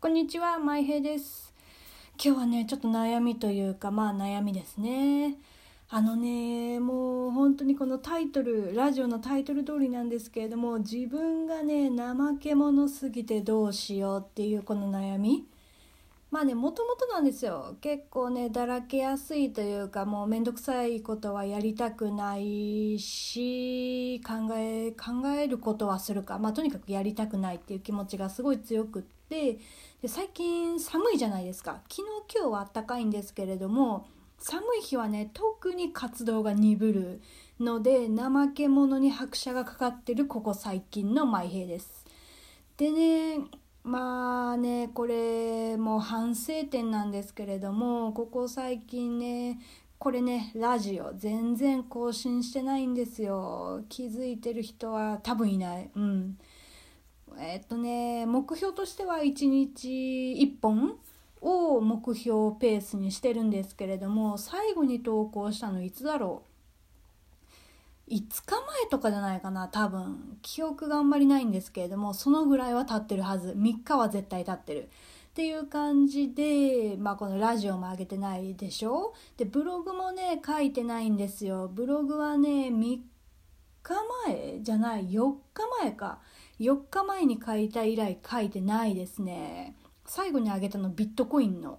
こんにちは、まいへいです。今日はね、ちょっと悩みというか、まあ悩みですね。あのね、もう本当にこのタイトル、ラジオのタイトル通りなんですけれども、自分がね、怠け者すぎてどうしようっていうこの悩み。まあね、もともとなんですよ。結構ね、だらけやすいというか、もうめんどくさいことはやりたくないし、考え、考えることはするか。まあとにかくやりたくないっていう気持ちがすごい強くって、で最近寒いじゃないですか。昨日今日は暖かいんですけれども、寒い日はね、特に活動が鈍るので、怠け者に拍車がかかってるここ最近のマイヘイです。でね、まあねこれもう反省点なんですけれどもここ最近ねこれねラジオ全然更新してないんですよ。気づいてる人は多分いない。うん。えっとね目標としては1日1本を目標ペースにしてるんですけれども最後に投稿したのいつだろう？5日前とかじゃないかな多分。記憶があんまりないんですけれどもそのぐらいは経ってるはず。3日は絶対経ってる。っていう感じで、まあ、このラジオも上げてないでしょ？でブログもね書いてないんですよ。ブログはね3日前じゃない4日前か。4日前に書いた以来書いてないですね。最後に上げたのビットコインの。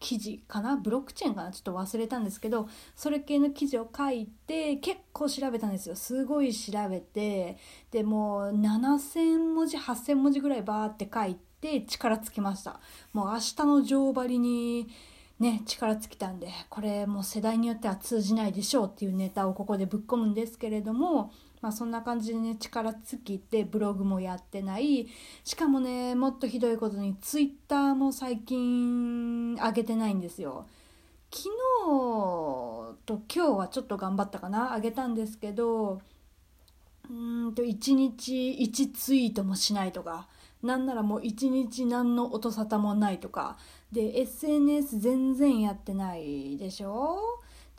記事かな？ブロックチェーンかな？ちょっと忘れたんですけどそれ系の記事を書いて結構調べたんですよ。すごい調べてでもう7,000文字8,000文字ぐらいバーって書いて力尽きました。もう明日の上張りにね力尽きたんでこれもう世代によっては通じないでしょうっていうネタをここでぶっ込むんですけれどもまあそんな感じでね力尽きてブログもやってない。しかもねもっとひどいことにツイッターも最近上げてないんですよ。昨日と今日はちょっと頑張ったかな上げたんですけどうんと1日1ツイートもしないとかなんならもう1日何の音沙汰もないとか。で SNS 全然やってないでしょ？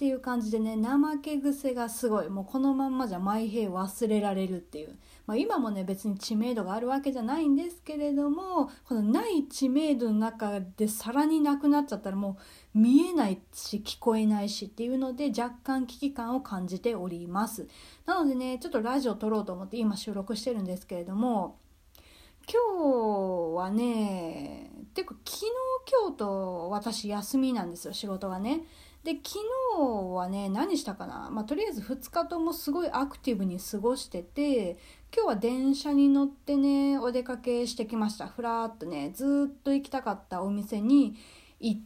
っていう感じでね怠け癖がすごい。もうこのまんまじゃマイヘイ忘れられるっていう、まあ、今もね別に知名度があるわけじゃないんですけれどもこのない知名度の中でさらになくなっちゃったらもう見えないし聞こえないしっていうので若干危機感を感じております。なのでねちょっとラジオ撮ろうと思って今収録してるんですけれども今日はねてか昨日今日と私休みなんですよ仕事がね。で昨日はね何したかな、まあ、とりあえず2日ともすごいアクティブに過ごしてて今日は電車に乗ってねお出かけしてきましたふらーっとねずっと行きたかったお店に行っ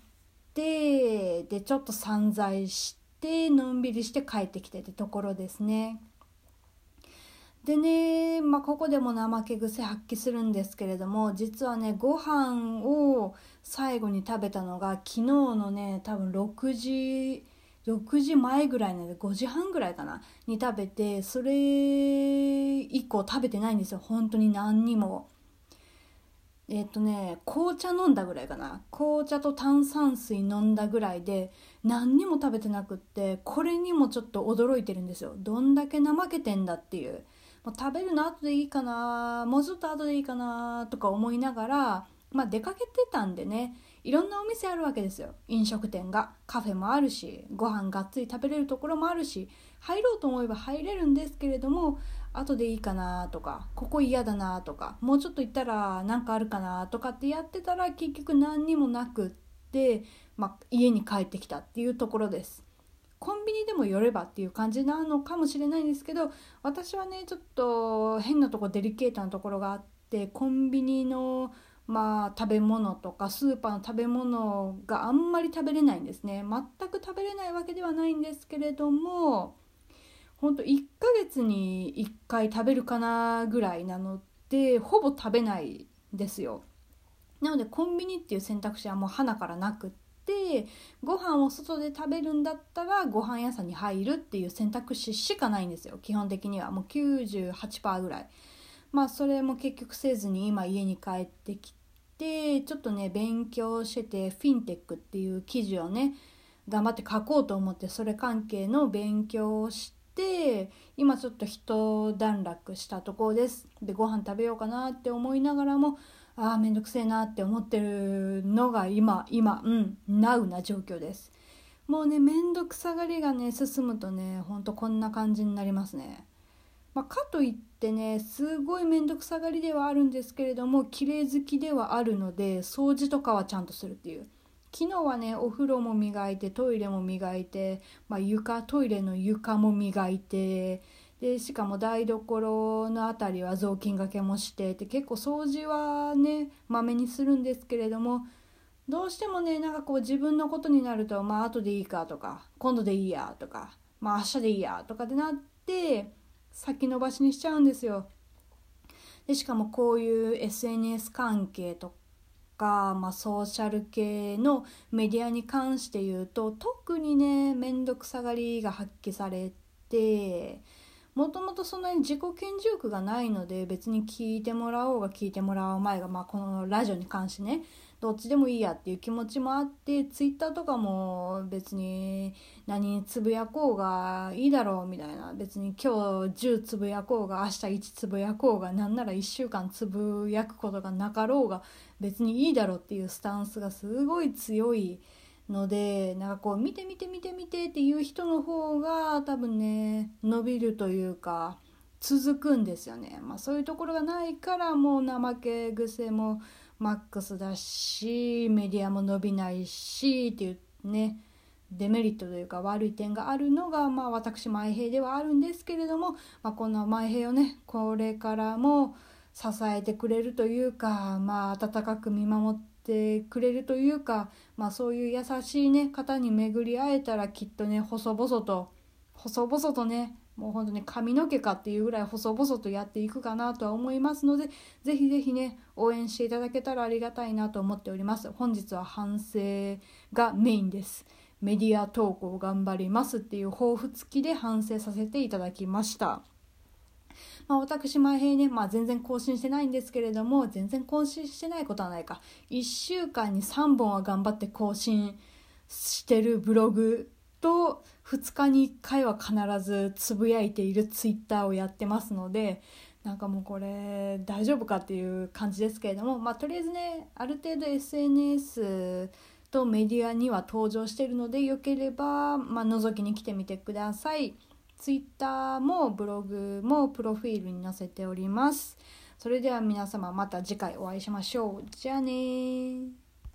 てでちょっと散財してのんびりして帰ってきてってところですね。でね、まあ、ここでも怠け癖発揮するんですけれども実はねご飯を最後に食べたのが昨日のね多分6時6時前ぐらいなので5時半ぐらいかなに食べてそれ以降食べてないんですよ。本当に何にも。えっとね紅茶飲んだぐらいかな。紅茶と炭酸水飲んだぐらいで何にも食べてなくってこれにもちょっと驚いてるんですよ。どんだけ怠けてんだっていう。もう食べるの後でいいかなもうちょっと後でいいかなとか思いながら、まあ、出かけてたんでねいろんなお店あるわけですよ飲食店がカフェもあるしご飯がっつり食べれるところもあるし入ろうと思えば入れるんですけれども後でいいかなとかここ嫌だなとかもうちょっと行ったら何かあるかなとかってやってたら結局何にもなくって、まあ、家に帰ってきたっていうところです。コンビニでも寄ればっていう感じなのかもしれないんですけど私はねちょっと変なとこデリケートなところがあってコンビニのまあ食べ物とかスーパーの食べ物があんまり食べれないんですね。全く食べれないわけではないんですけれどもほんと1ヶ月に1回食べるかなぐらいなのでほぼ食べないんですよ。なのでコンビニっていう選択肢はもう花からなくってご飯を外で食べるんだったらご飯屋さんに入るっていう選択肢しかないんですよ。基本的には。もう98%ぐらい。まあそれも結局せずに今家に帰ってきてちょっとね勉強しててフィンテックっていう記事をね頑張って書こうと思ってそれ関係の勉強をして今ちょっと一段落したところです。でご飯食べようかなって思いながらもああめんどくせえなって思ってるのが今今うんナウな状況です。もうねめんどくさがりがね進むとねほんとこんな感じになりますね。まあ、かといってねすごい面倒くさがりではあるんですけれども綺麗好きではあるので掃除とかはちゃんとするっていう。昨日はねお風呂も磨いてトイレも磨いて、まあ、床トイレの床も磨いてでしかも台所の辺りは雑巾がけもしてって結構掃除はねまめにするんですけれどもどうしてもねなんかこう自分のことになるとまあ後でいいかとか今度でいいやとかまあ明日でいいやとかでなって先延ばしにしちゃうんですよ。でしかもこういう SNS 関係とか、まあ、ソーシャル系のメディアに関して言うと特にね面倒くさがりが発揮されてもともとそんなに自己顕示欲がないので別に聞いてもらおうが聞いてもらう前が、まあ、このラジオに関してねどっちでもいいやっていう気持ちもあってツイッターとかも別に何つぶやこうがいいだろうみたいな別に今日10つぶやこうが明日1つぶやこうがなんなら1週間つぶやくことがなかろうが別にいいだろうっていうスタンスがすごい強い。のでなんかこう見て見て見て見てっていう人の方が多分ね伸びるというか続くんですよね。まあ、そういうところがないからもう怠け癖もマックスだしメディアも伸びないしっていうねデメリットというか悪い点があるのが、まあ、私前平ではあるんですけれども、まあ、この前平をねこれからも支えてくれるというか、まあ、温かく見守ってくれるというか、まあ、そういう優しい、ね、方に巡り会えたらきっとね細々と細々とねもう本当に髪の毛かっていうぐらい細々とやっていくかなとは思いますのでぜひぜひね応援していただけたらありがたいなと思っております。本日は反省がメインです。メディア投稿頑張りますっていう抱負付きで反省させていただきました。まあ、私前平ね、まあ、全然更新してないんですけれども全然更新してないことはないか。1週間に3本は頑張って更新してるブログと2日に1回は必ずつぶやいているツイッターをやってますのでなんかもうこれ大丈夫かっていう感じですけれども、まあ、とりあえずねある程度 SNS とメディアには登場しているのでよければ、まあ、覗きに来てみてください。ツイッターもブログもプロフィールに載せております。それでは皆様また次回お会いしましょう。じゃあね